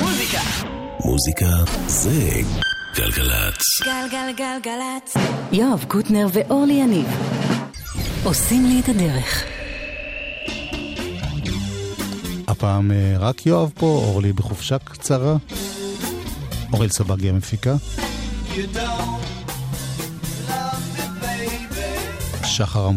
מוזיקה. מוזיקה זה גלגלצ. גלגלגלגלצ. יואב קוטנר ואורלי יניב עושים לי את הדרך. הפעם אה, רק יואב פה, אורלי בחופשה קצרה. אורל סבגי המפיקה. שחר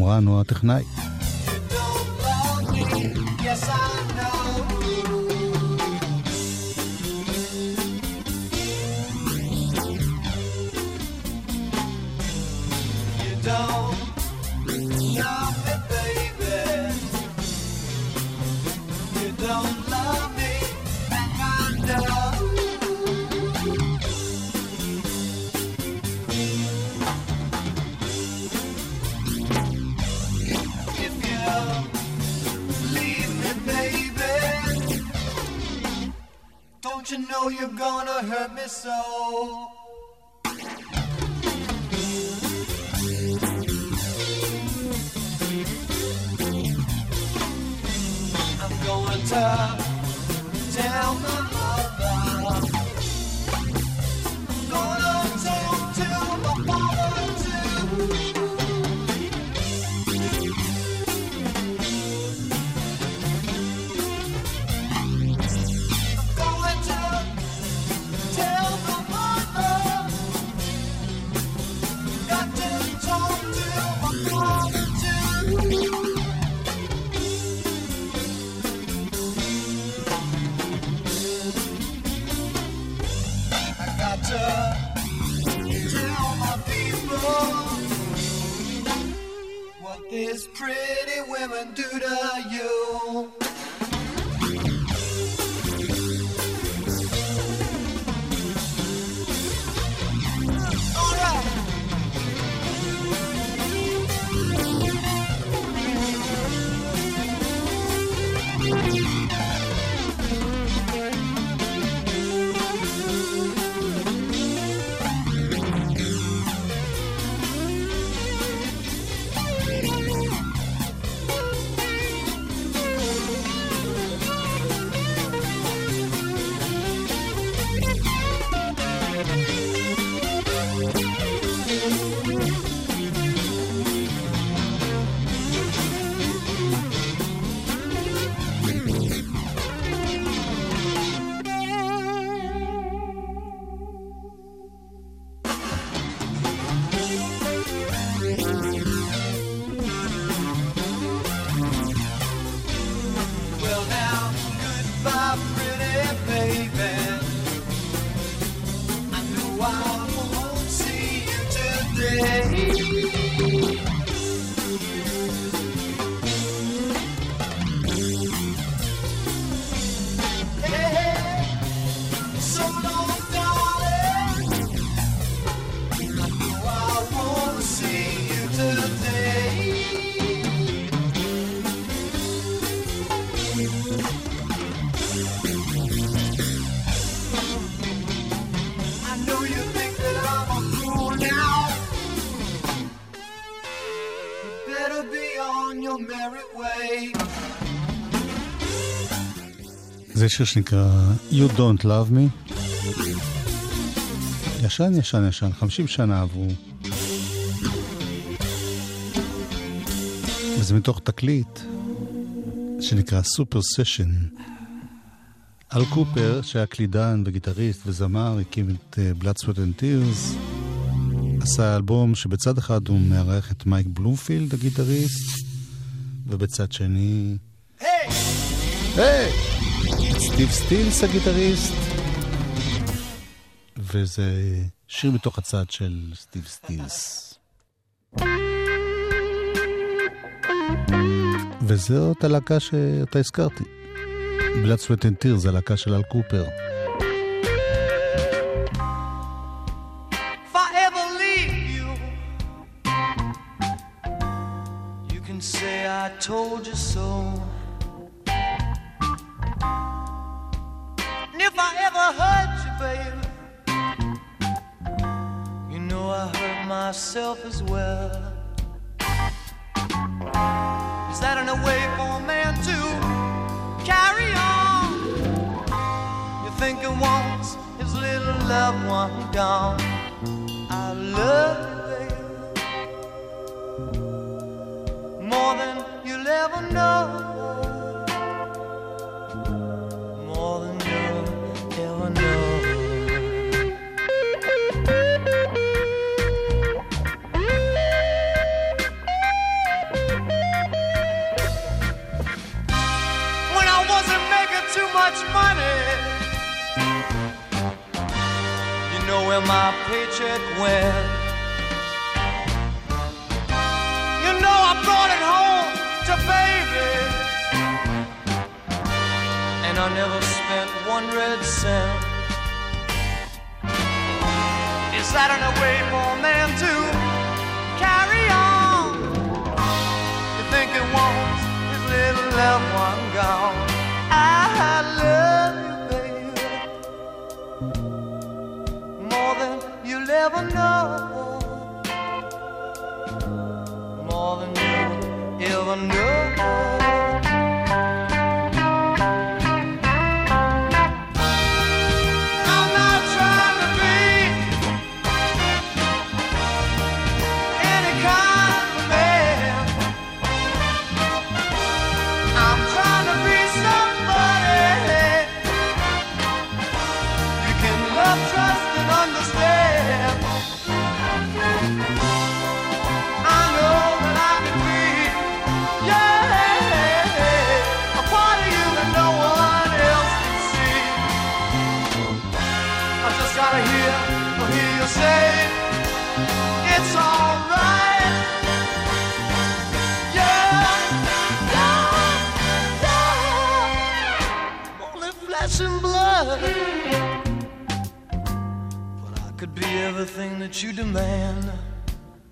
אמרן הוא הטכנאי. זה שיר שנקרא You Don't Love Me. ישן, ישן, ישן, 50 שנה עברו. וזה מתוך תקליט שנקרא Super Session. אל קופר, שהיה קלידן וגיטריסט וזמר, הקים את Blood, Sweat & Tears. עשה אלבום שבצד אחד הוא מארח את מייק בלומפילד הגיטריסט, ובצד שני... היי! היי! סטיב סטילס הגיטריסט, וזה שיר מתוך הצד של סטיב סטילס. וזאת הלהקה שאותה הזכרתי. Blood, Sweat & Tears זה הלהקה של אל קופר. Never spent one red cent. Is that an way for a man to carry on? You think he wants his little loved one gone? I love. You, baby, more than you'll ever know. More than you'll ever know. That you demand.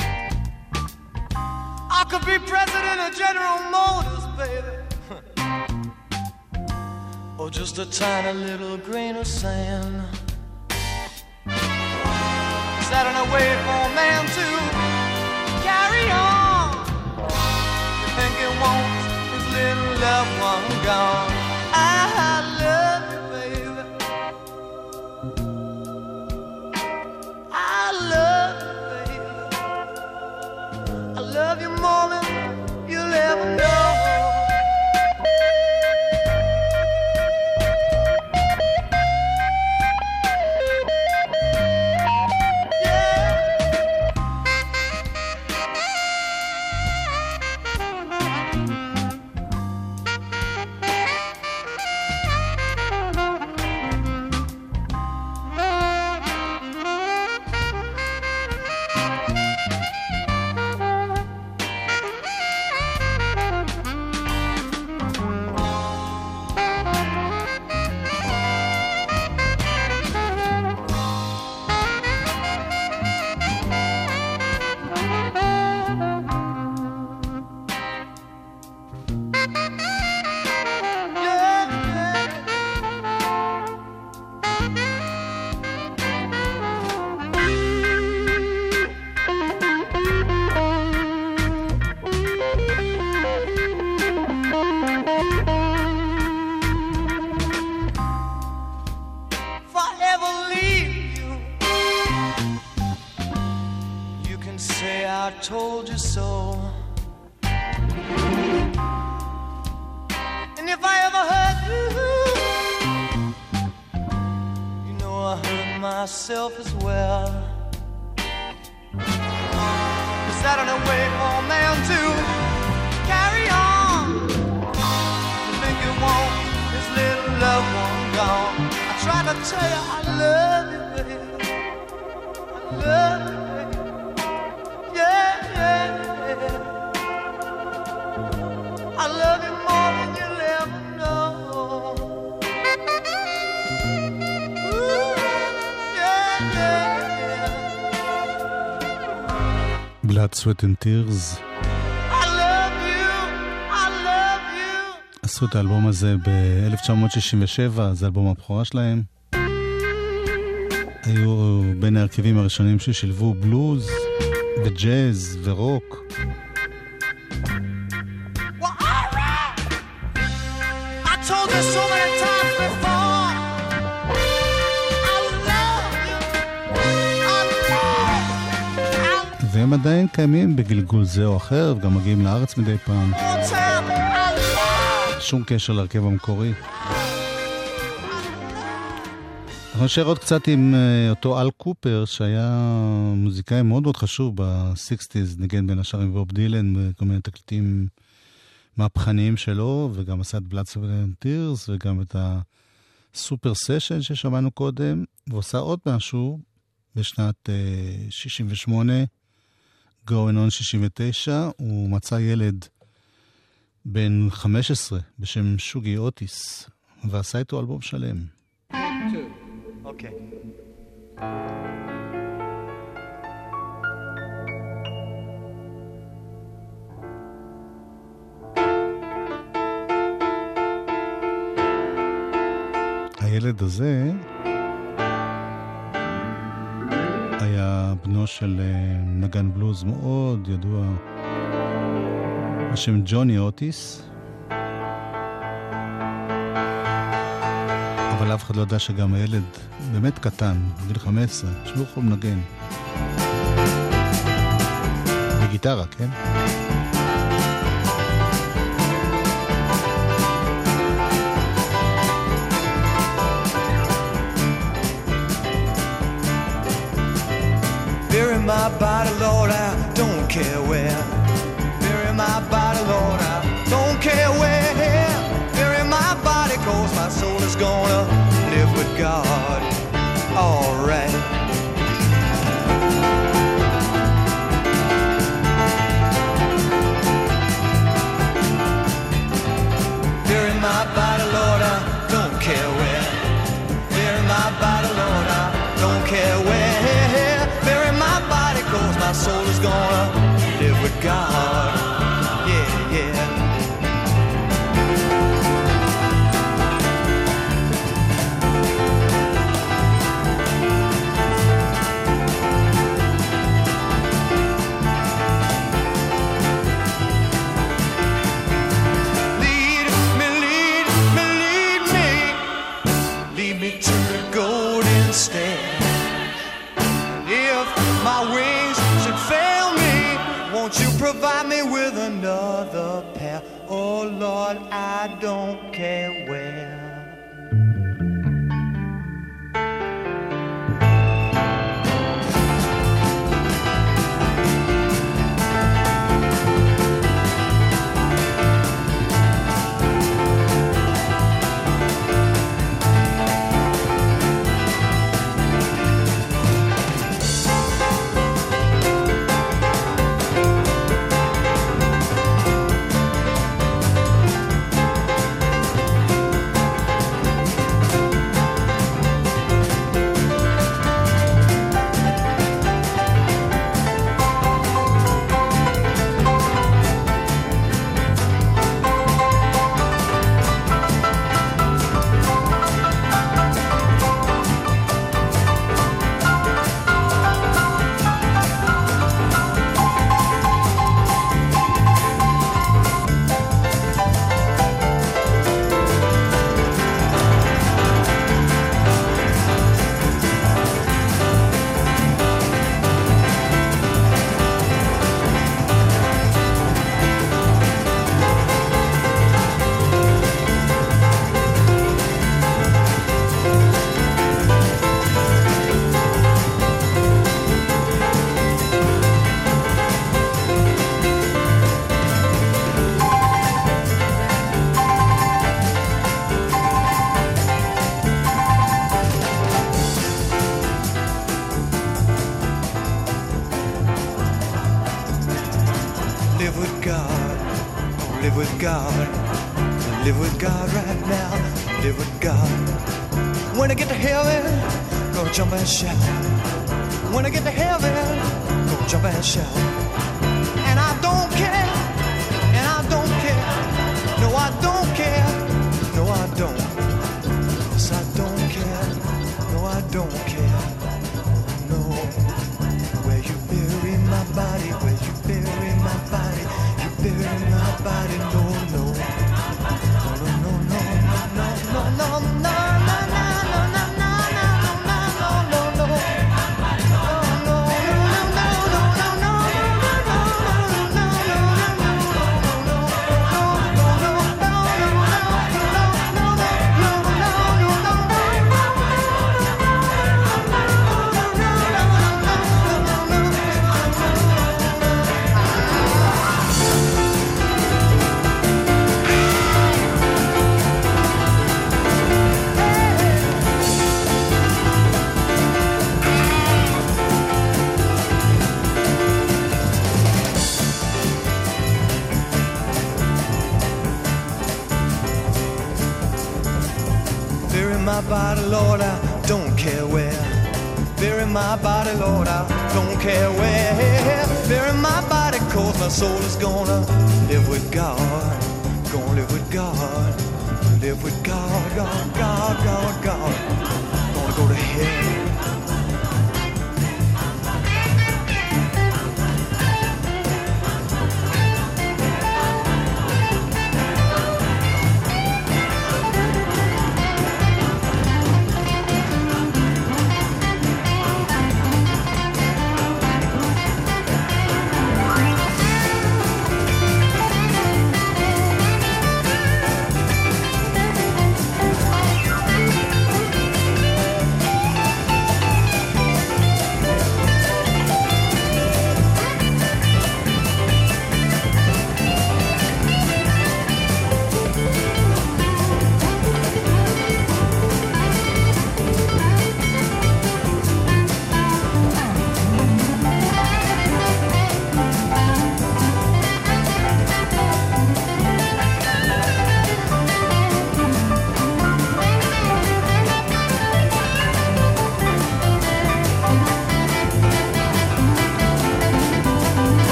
I could be president of General Motors, baby. or just a tiny little grain of sand. Is that a way for man to carry on? You think he wants his little loved one gone? I uh-huh. Blood, Sweat and Tears. עשו את האלבום הזה ב-1967, זה אלבום הבכורה שלהם. היו בין ההרכבים הראשונים ששילבו בלוז וג'אז ורוק. והם עדיין קיימים בגלגול זה או אחר, וגם מגיעים לארץ מדי פעם. שום קשר להרכב המקורי. אנחנו נשאר עוד קצת עם uh, אותו אל קופר, שהיה מוזיקאי מאוד מאוד חשוב ב-60's, ניגן בין השאר עם בוב דילן וכל מיני תקליטים מהפכניים שלו, וגם עשה את בלאד סוולן טירס, וגם את הסופר סשן ששמענו קודם, ועושה עוד משהו בשנת uh, 68, Going on 69, הוא מצא ילד בן 15 בשם שוגי אוטיס, ועשה איתו אלבום שלם. Okay. הילד הזה בנו של אה, נגן בלוז מאוד ידוע בשם ג'וני אוטיס. אבל אף אחד לא ידע שגם הילד באמת קטן, בגיל 15, שהוא יכול לנגן. בגיטרה, כן? Bury my body, Lord, I don't care where. Bury my body, Lord, I don't care where. Bury my body, cause my soul is gonna live with God. Gonna live with God.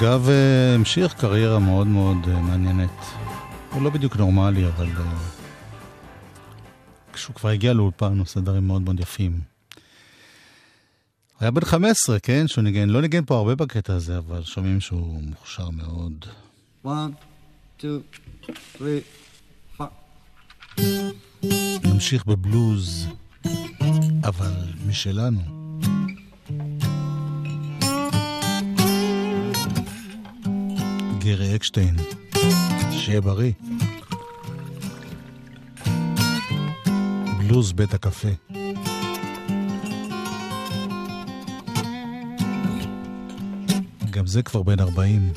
שאגב אה, המשיך קריירה מאוד מאוד אה, מעניינת. הוא לא בדיוק נורמלי, אבל אה, כשהוא כבר הגיע לאולפן הוא עושה דברים מאוד מאוד יפים. היה בן 15, כן? שהוא ניגן, לא ניגן פה הרבה בקטע הזה, אבל שומעים שהוא מוכשר מאוד. נמשיך בבלוז, אבל משלנו. גרי אקשטיין. שיהיה בריא. בלוז בית הקפה. גם זה כבר בן 40.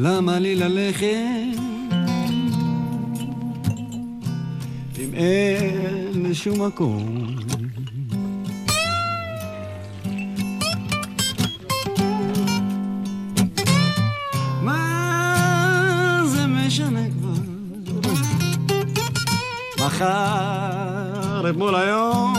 למה לי ללכת? אם אין לשום מקום? מחר, אתמול היום.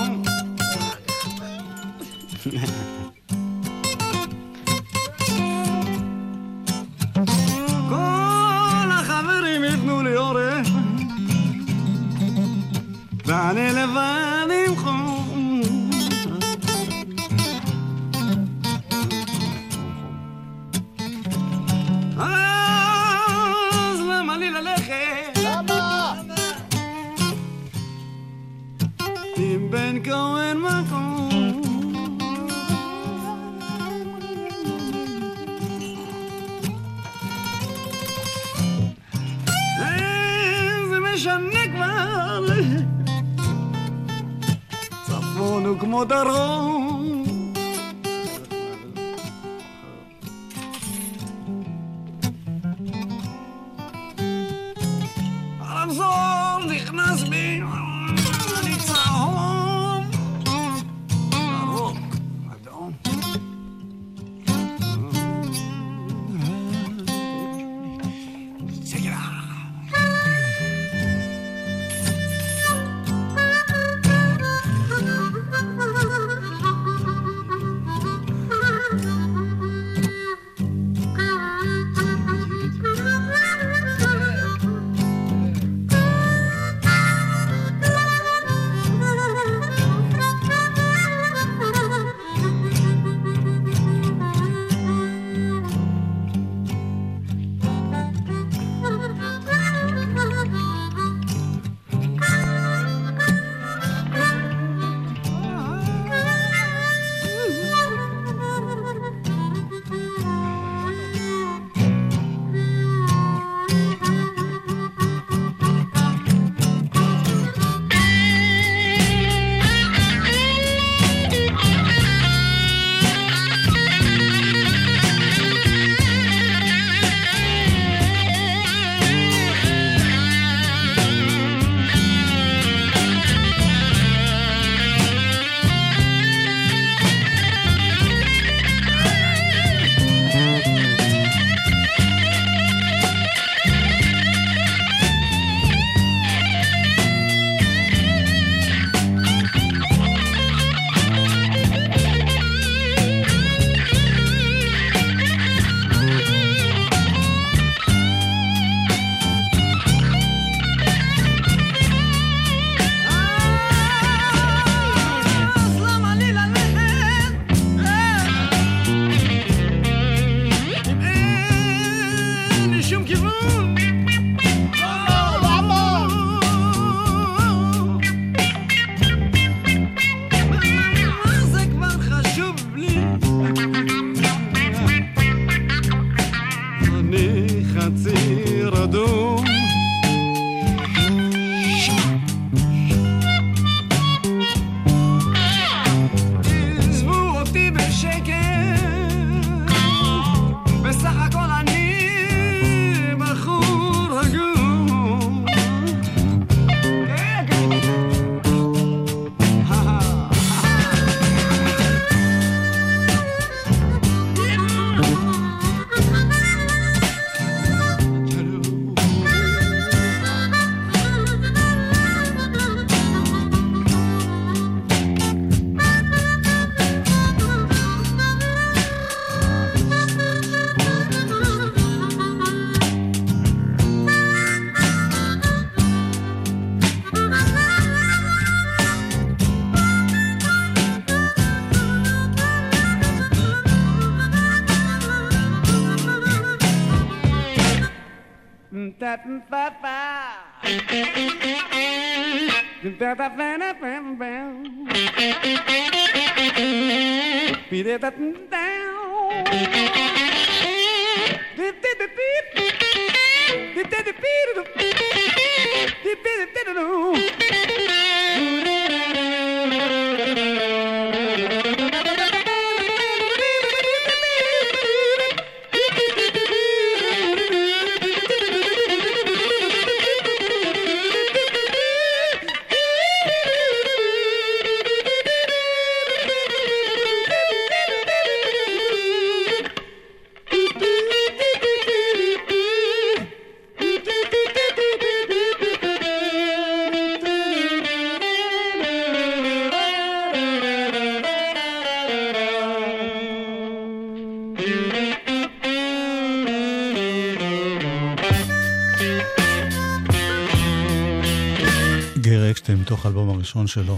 מתוך האלבום הראשון שלו.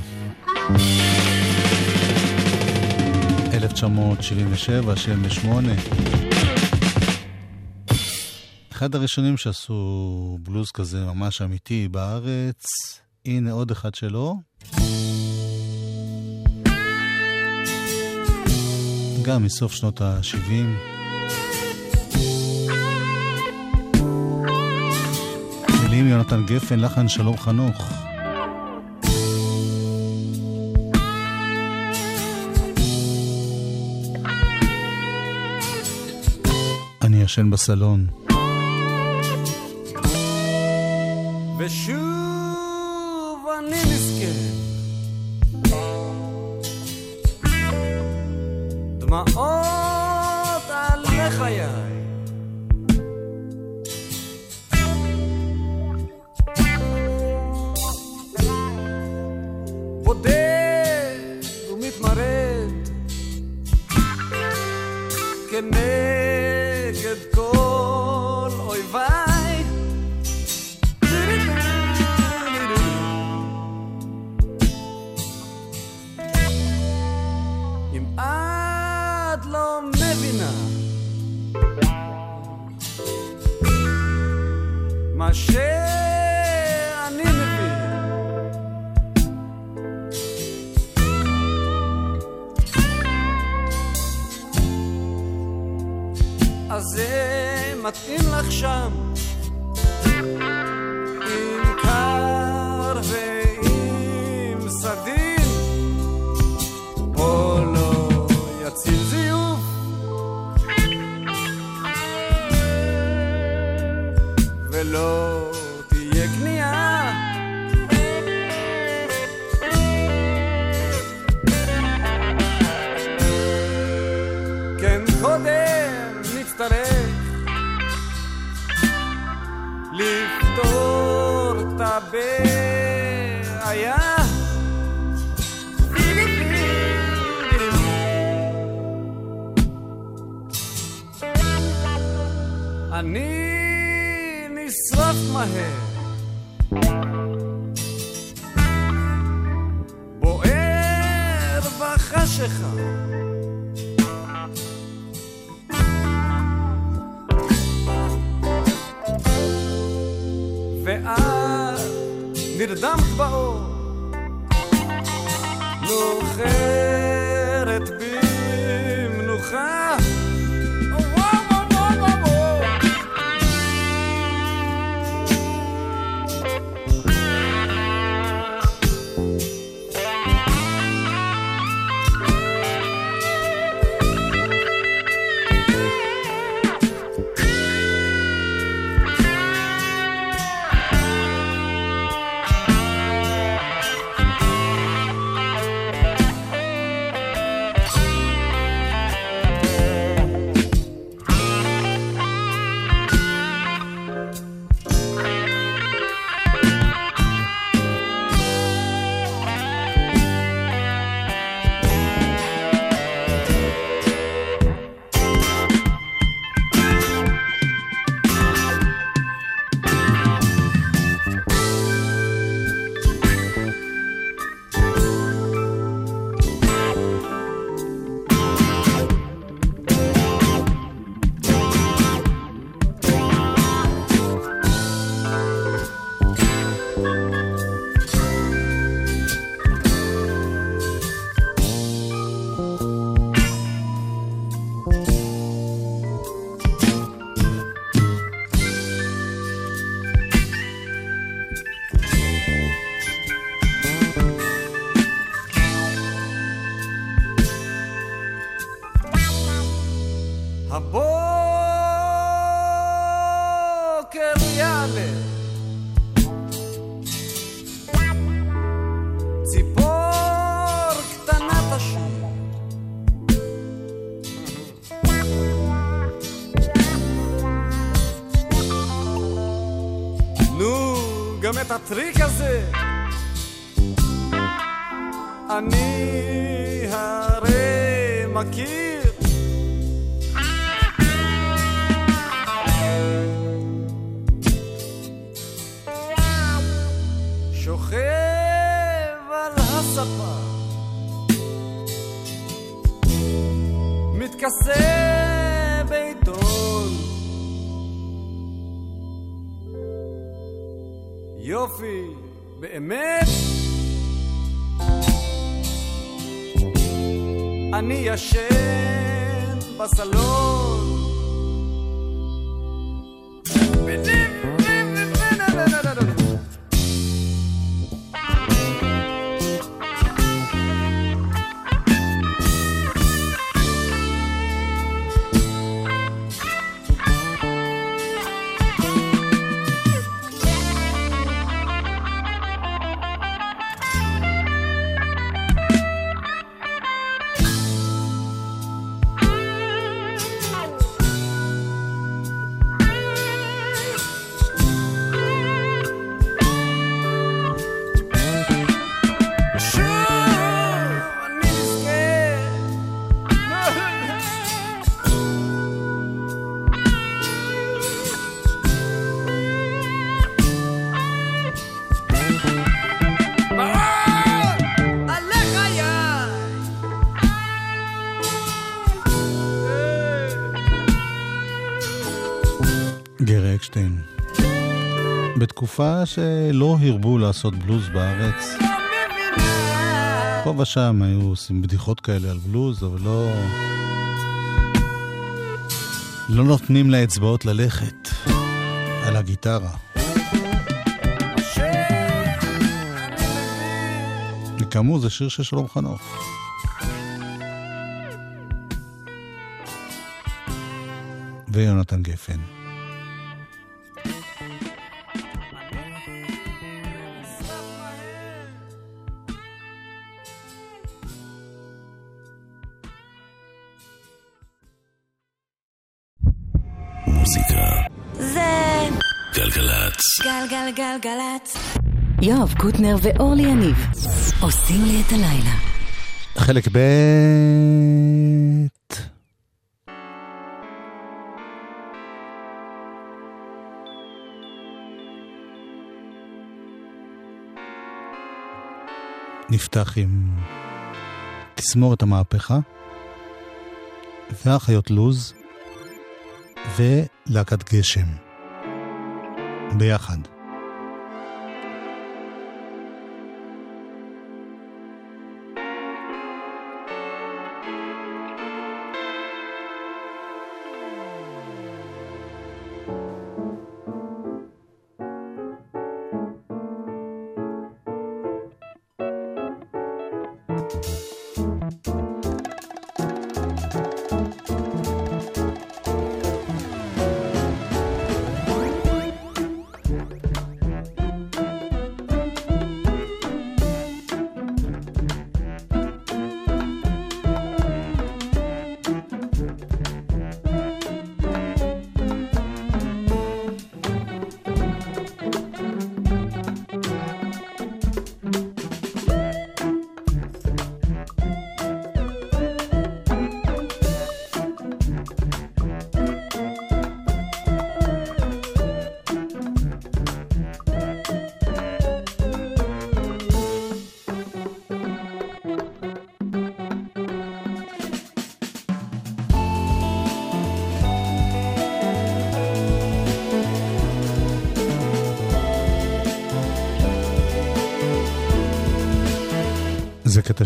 1977, 78. אחד הראשונים שעשו בלוז כזה ממש אמיתי בארץ. הנה עוד אחד שלו. גם מסוף שנות ה-70. מילים יונתן גפן, לחן שלום חנוך. ישן בסלון. ושוב Patrick. אני תקופה שלא הרבו לעשות בלוז בארץ. פה ושם היו עושים בדיחות כאלה על בלוז, אבל לא... לא נותנים לאצבעות ללכת על הגיטרה. וכאמור, זה שיר של שלום חנוך. ויונתן גפן. גלגלגלגלצ. יואב קוטנר ואורלי יניב עושים לי את הלילה. חלק ב' נפתח עם תזמורת המהפכה והחיות לוז ולהקת גשם. ביחד.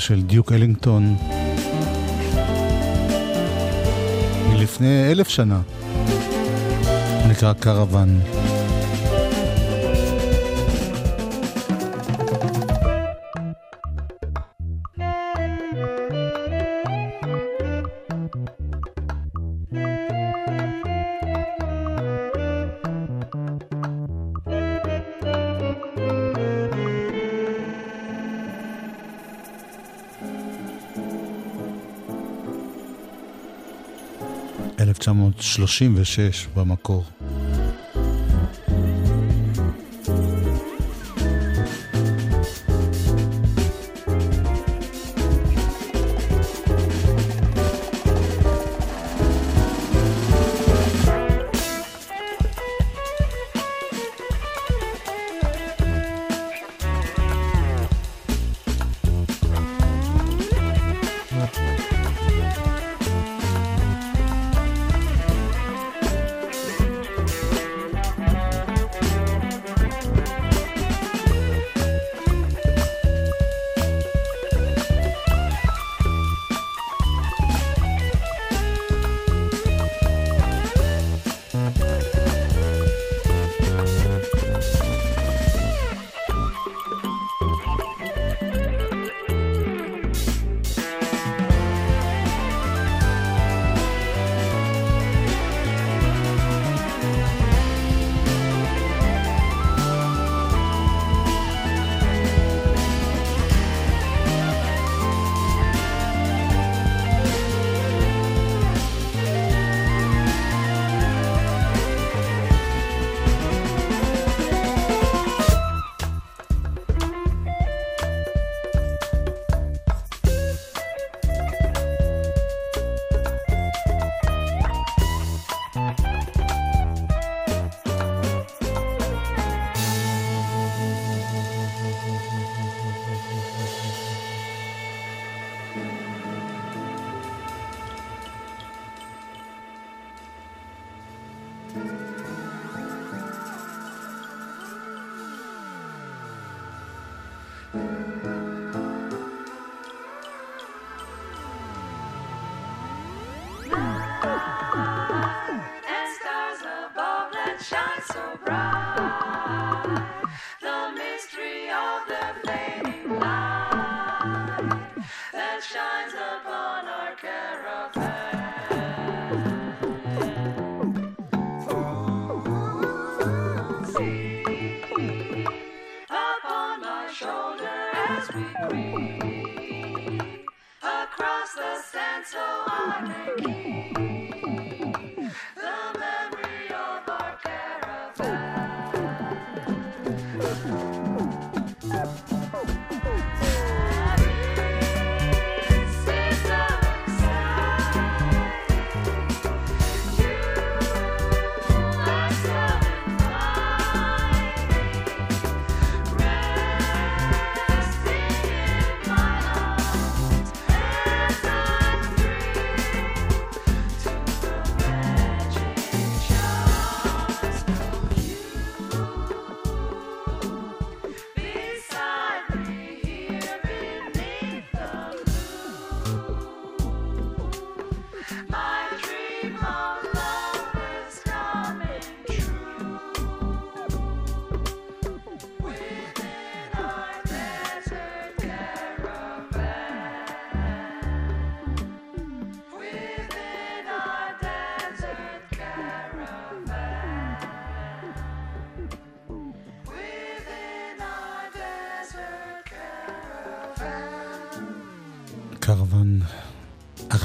של דיוק אלינגטון מלפני אלף שנה, נקרא קרוון. 1936 במקור.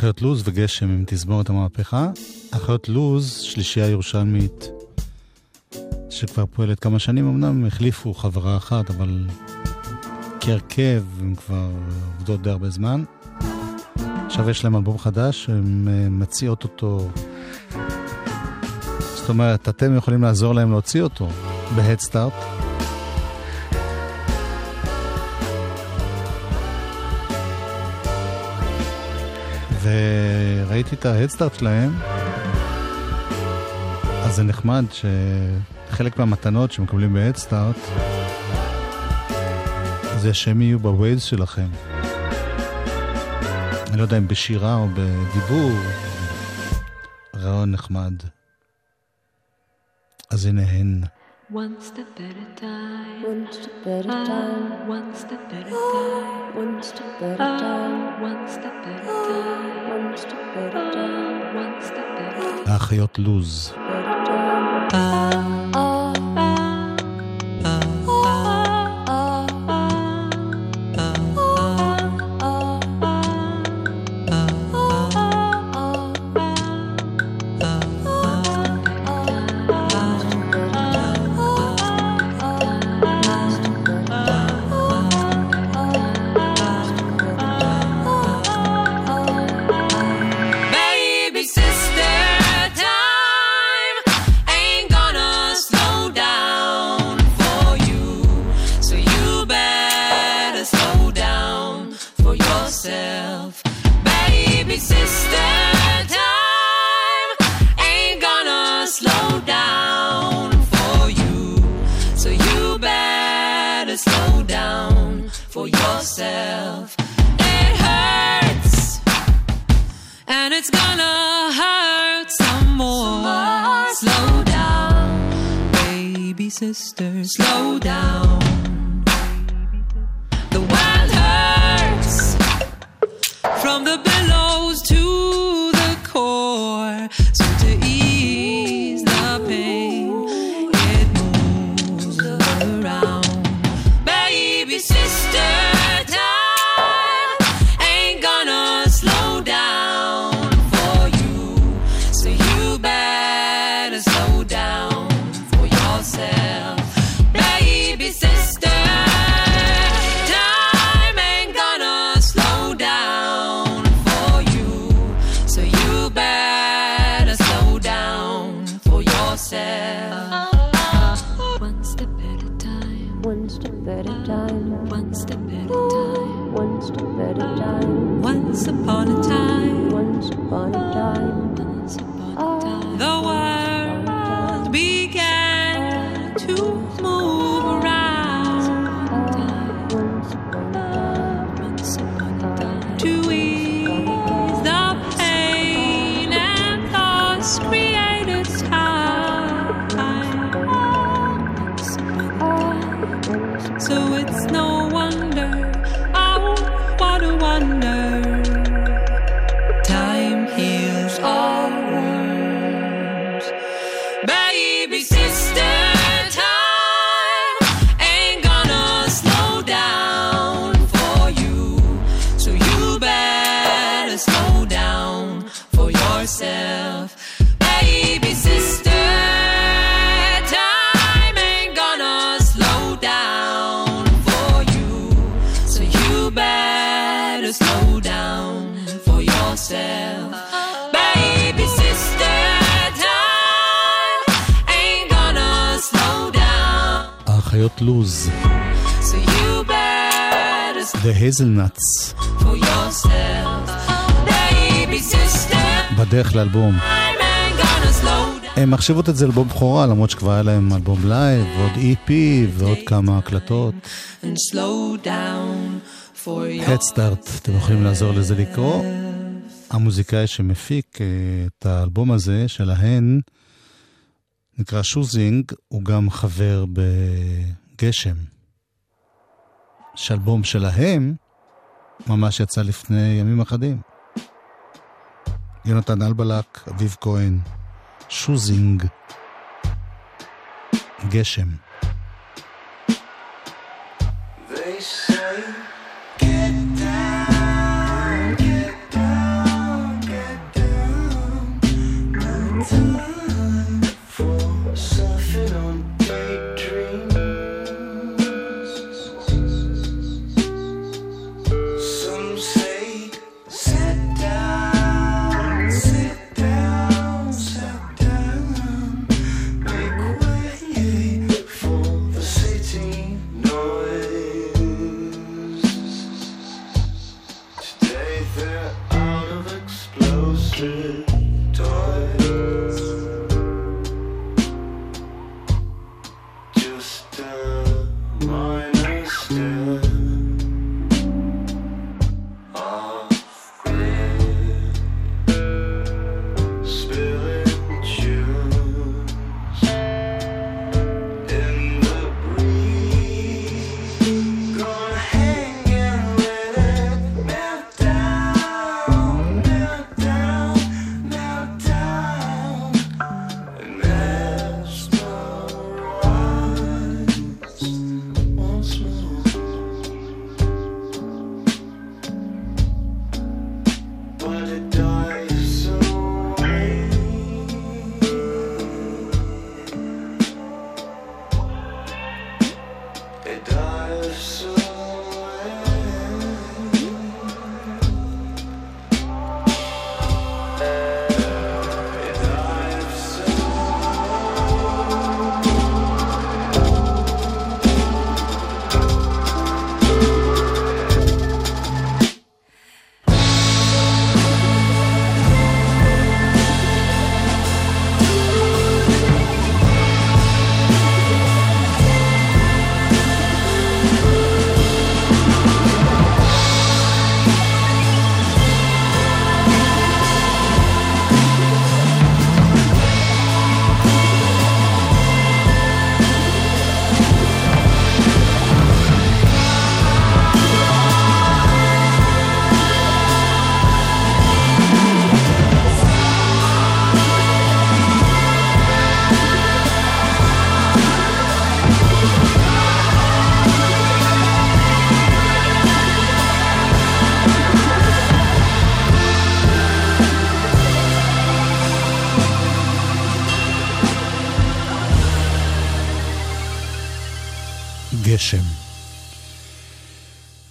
אחיות לוז וגשם עם תזמורת המהפכה. אחיות לוז, שלישייה ירושלמית שכבר פועלת כמה שנים, אמנם החליפו חברה אחת, אבל כהרכב הם כבר עובדות די הרבה זמן. עכשיו יש להם אלבום חדש, הם אה, מציעות אותו, זאת אומרת, אתם יכולים לעזור להם להוציא אותו בהדסטארט. וראיתי את ההדסטארט שלהם, אז זה נחמד שחלק מהמתנות שמקבלים בהדסטארט זה שהם יהיו בווייז שלכם. אני לא יודע אם בשירה או בדיבור, רעיון נחמד. אז הנה הן. One step at a time. One step at a time. One step at a time. One step at a time. One step at a time. One step at a time. האחיות לוז. Sister, slow down. The world hurts from the billows to the core. so it's no wonder. Oh, what a wonder. לוז, So The Hazelnuts, בדרך לאלבום. הם מחשיבות את זה אלבום בכורה, למרות שכבר היה להם אלבום לייב, ועוד EP, ועוד כמה הקלטות. Start, אתם יכולים לעזור לזה לקרוא. המוזיקאי שמפיק אה, את האלבום הזה שלהן, נקרא שוזינג, הוא גם חבר בגשם. שאלבום שלהם ממש יצא לפני ימים אחדים. יונתן אלבלק, אביב כהן, שוזינג, גשם. They say,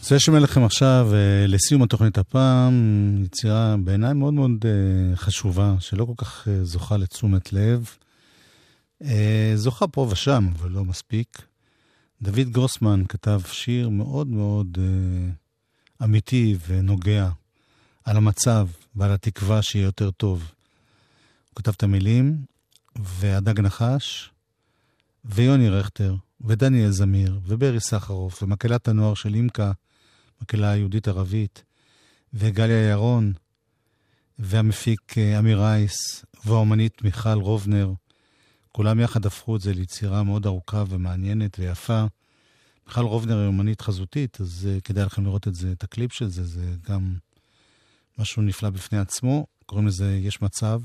זה שמע לכם עכשיו, אה, לסיום התוכנית הפעם, יצירה בעיניי מאוד מאוד אה, חשובה, שלא כל כך אה, זוכה לתשומת לב. זוכה פה ושם, אבל לא מספיק. דוד גרוסמן כתב שיר מאוד מאוד אמיתי ונוגע על המצב ועל התקווה שיהיה יותר טוב. הוא כתב את המילים, והדג נחש, ויוני רכטר, ודניאל זמיר, וברי סחרוף, ומקהלת הנוער של אימקה, מקהלה יהודית-ערבית, וגליה ירון, והמפיק אה, אמיר רייס, והאומנית מיכל רובנר. כולם יחד הפכו את זה ליצירה מאוד ארוכה ומעניינת ויפה. מיכל רובנר היא אומנית חזותית, אז uh, כדאי לכם לראות את זה, את הקליפ של זה, זה גם משהו נפלא בפני עצמו. קוראים לזה יש מצב.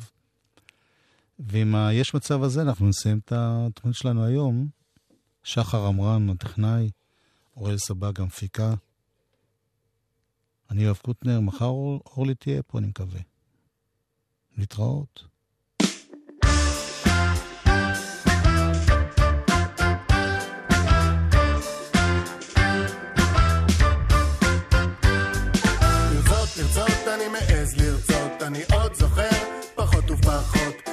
ועם היש מצב הזה אנחנו נסיים את התוכנית שלנו היום. שחר עמרן, הטכנאי, אוראל סבג, המפיקה. אני יואב קוטנר, מחר אור- אורלי תהיה פה, אני מקווה. להתראות. אני עוד זוכר, פחות ופחות.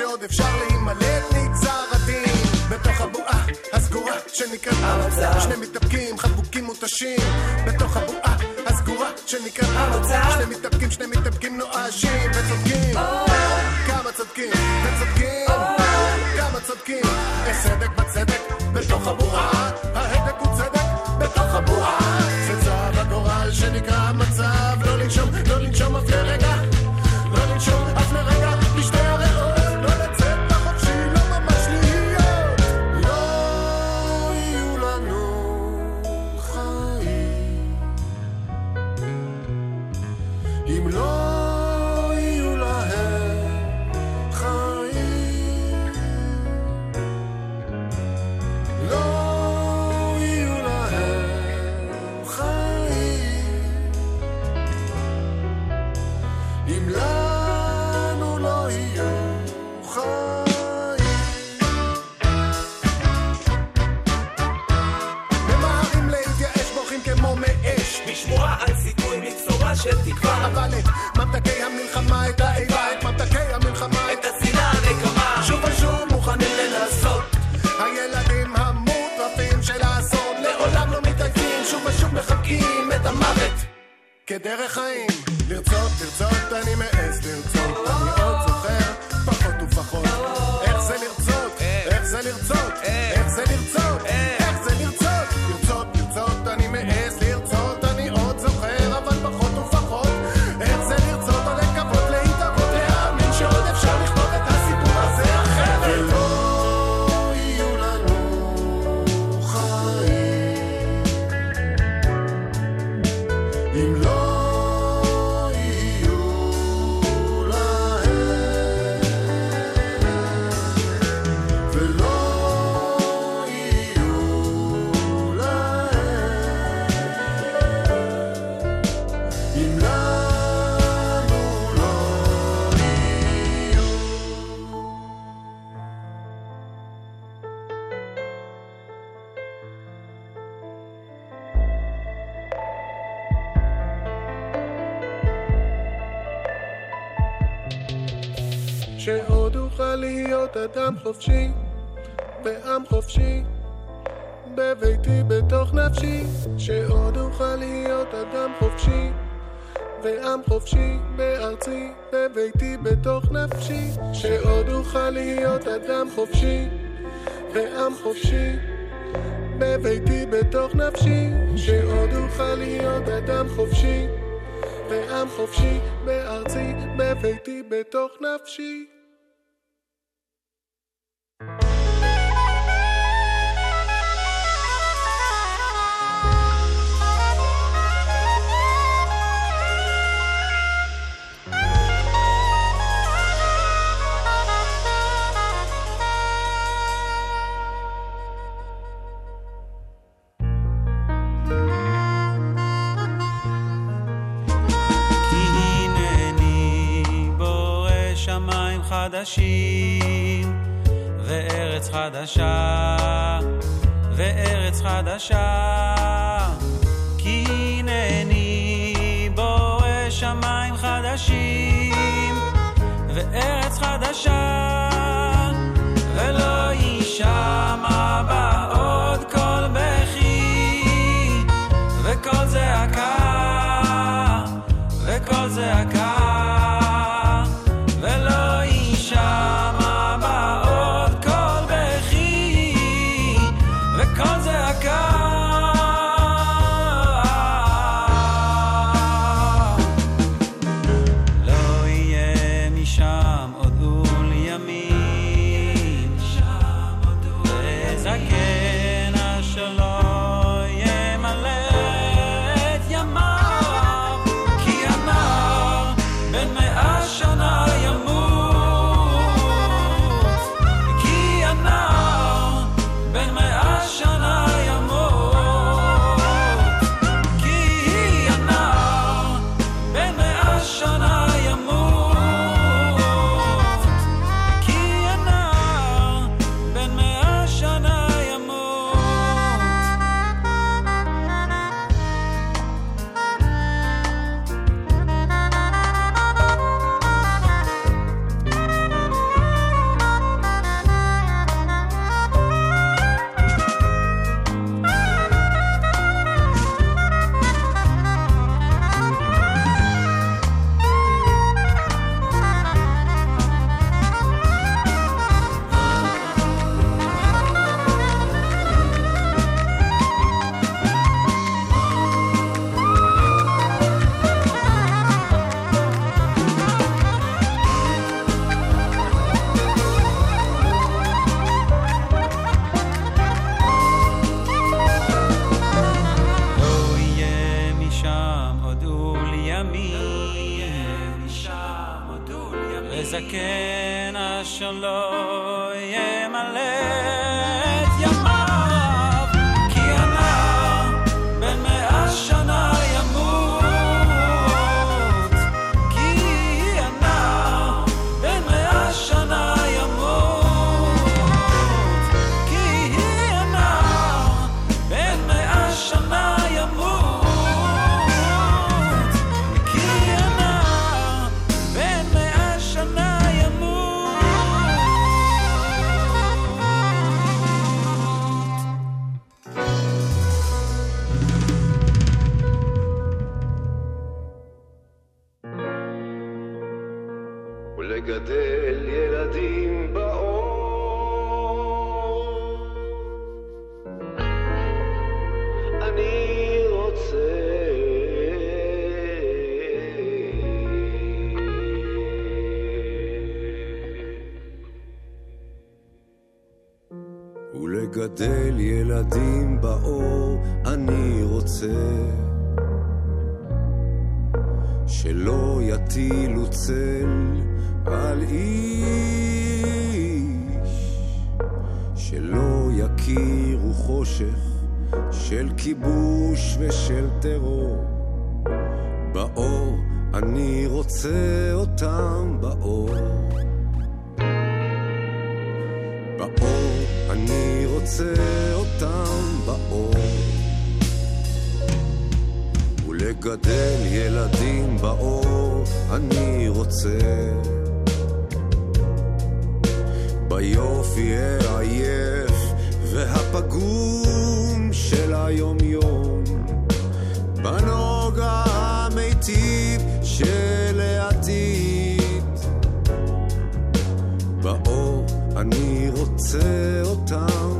שעוד אפשר להימלט מגזר הדין. בתוך הבועה הסגורה שנקראת המצב. שני מתאפקים, חבוקים מותשים. בתוך הבועה הסגורה שנקראת המצב. שני מתאפקים, שני מתאפקים נואשים וצודקים. כמה צודקים וצודקים. כמה צודקים. אדם חופשי, בעם חופשי, בביתי בתוך נפשי, שעוד אוכל להיות אדם חופשי, ועם חופשי בארצי, בביתי בתוך נפשי, שעוד אוכל להיות אדם חופשי, ועם חופשי, בביתי בתוך נפשי, שעוד אוכל להיות אדם חופשי, ועם חופשי בארצי, בביתי בתוך נפשי. חדשים. חדשה, וארץ חדשה. כי הנני בורא שמיים חדשים, וארץ חדשה. ולגדל ילדים באור אני רוצה שלא יטילו צל על איש שלא יכירו חושך של כיבוש ושל טרור. באור אני רוצה אותם באור. באור אני רוצה אותם באור. ולגדל ילדים באור אני רוצה. ביופי העייף והפגום של היום-יום בנוגע המיטיב של העתיד. באור אני רוצה אותם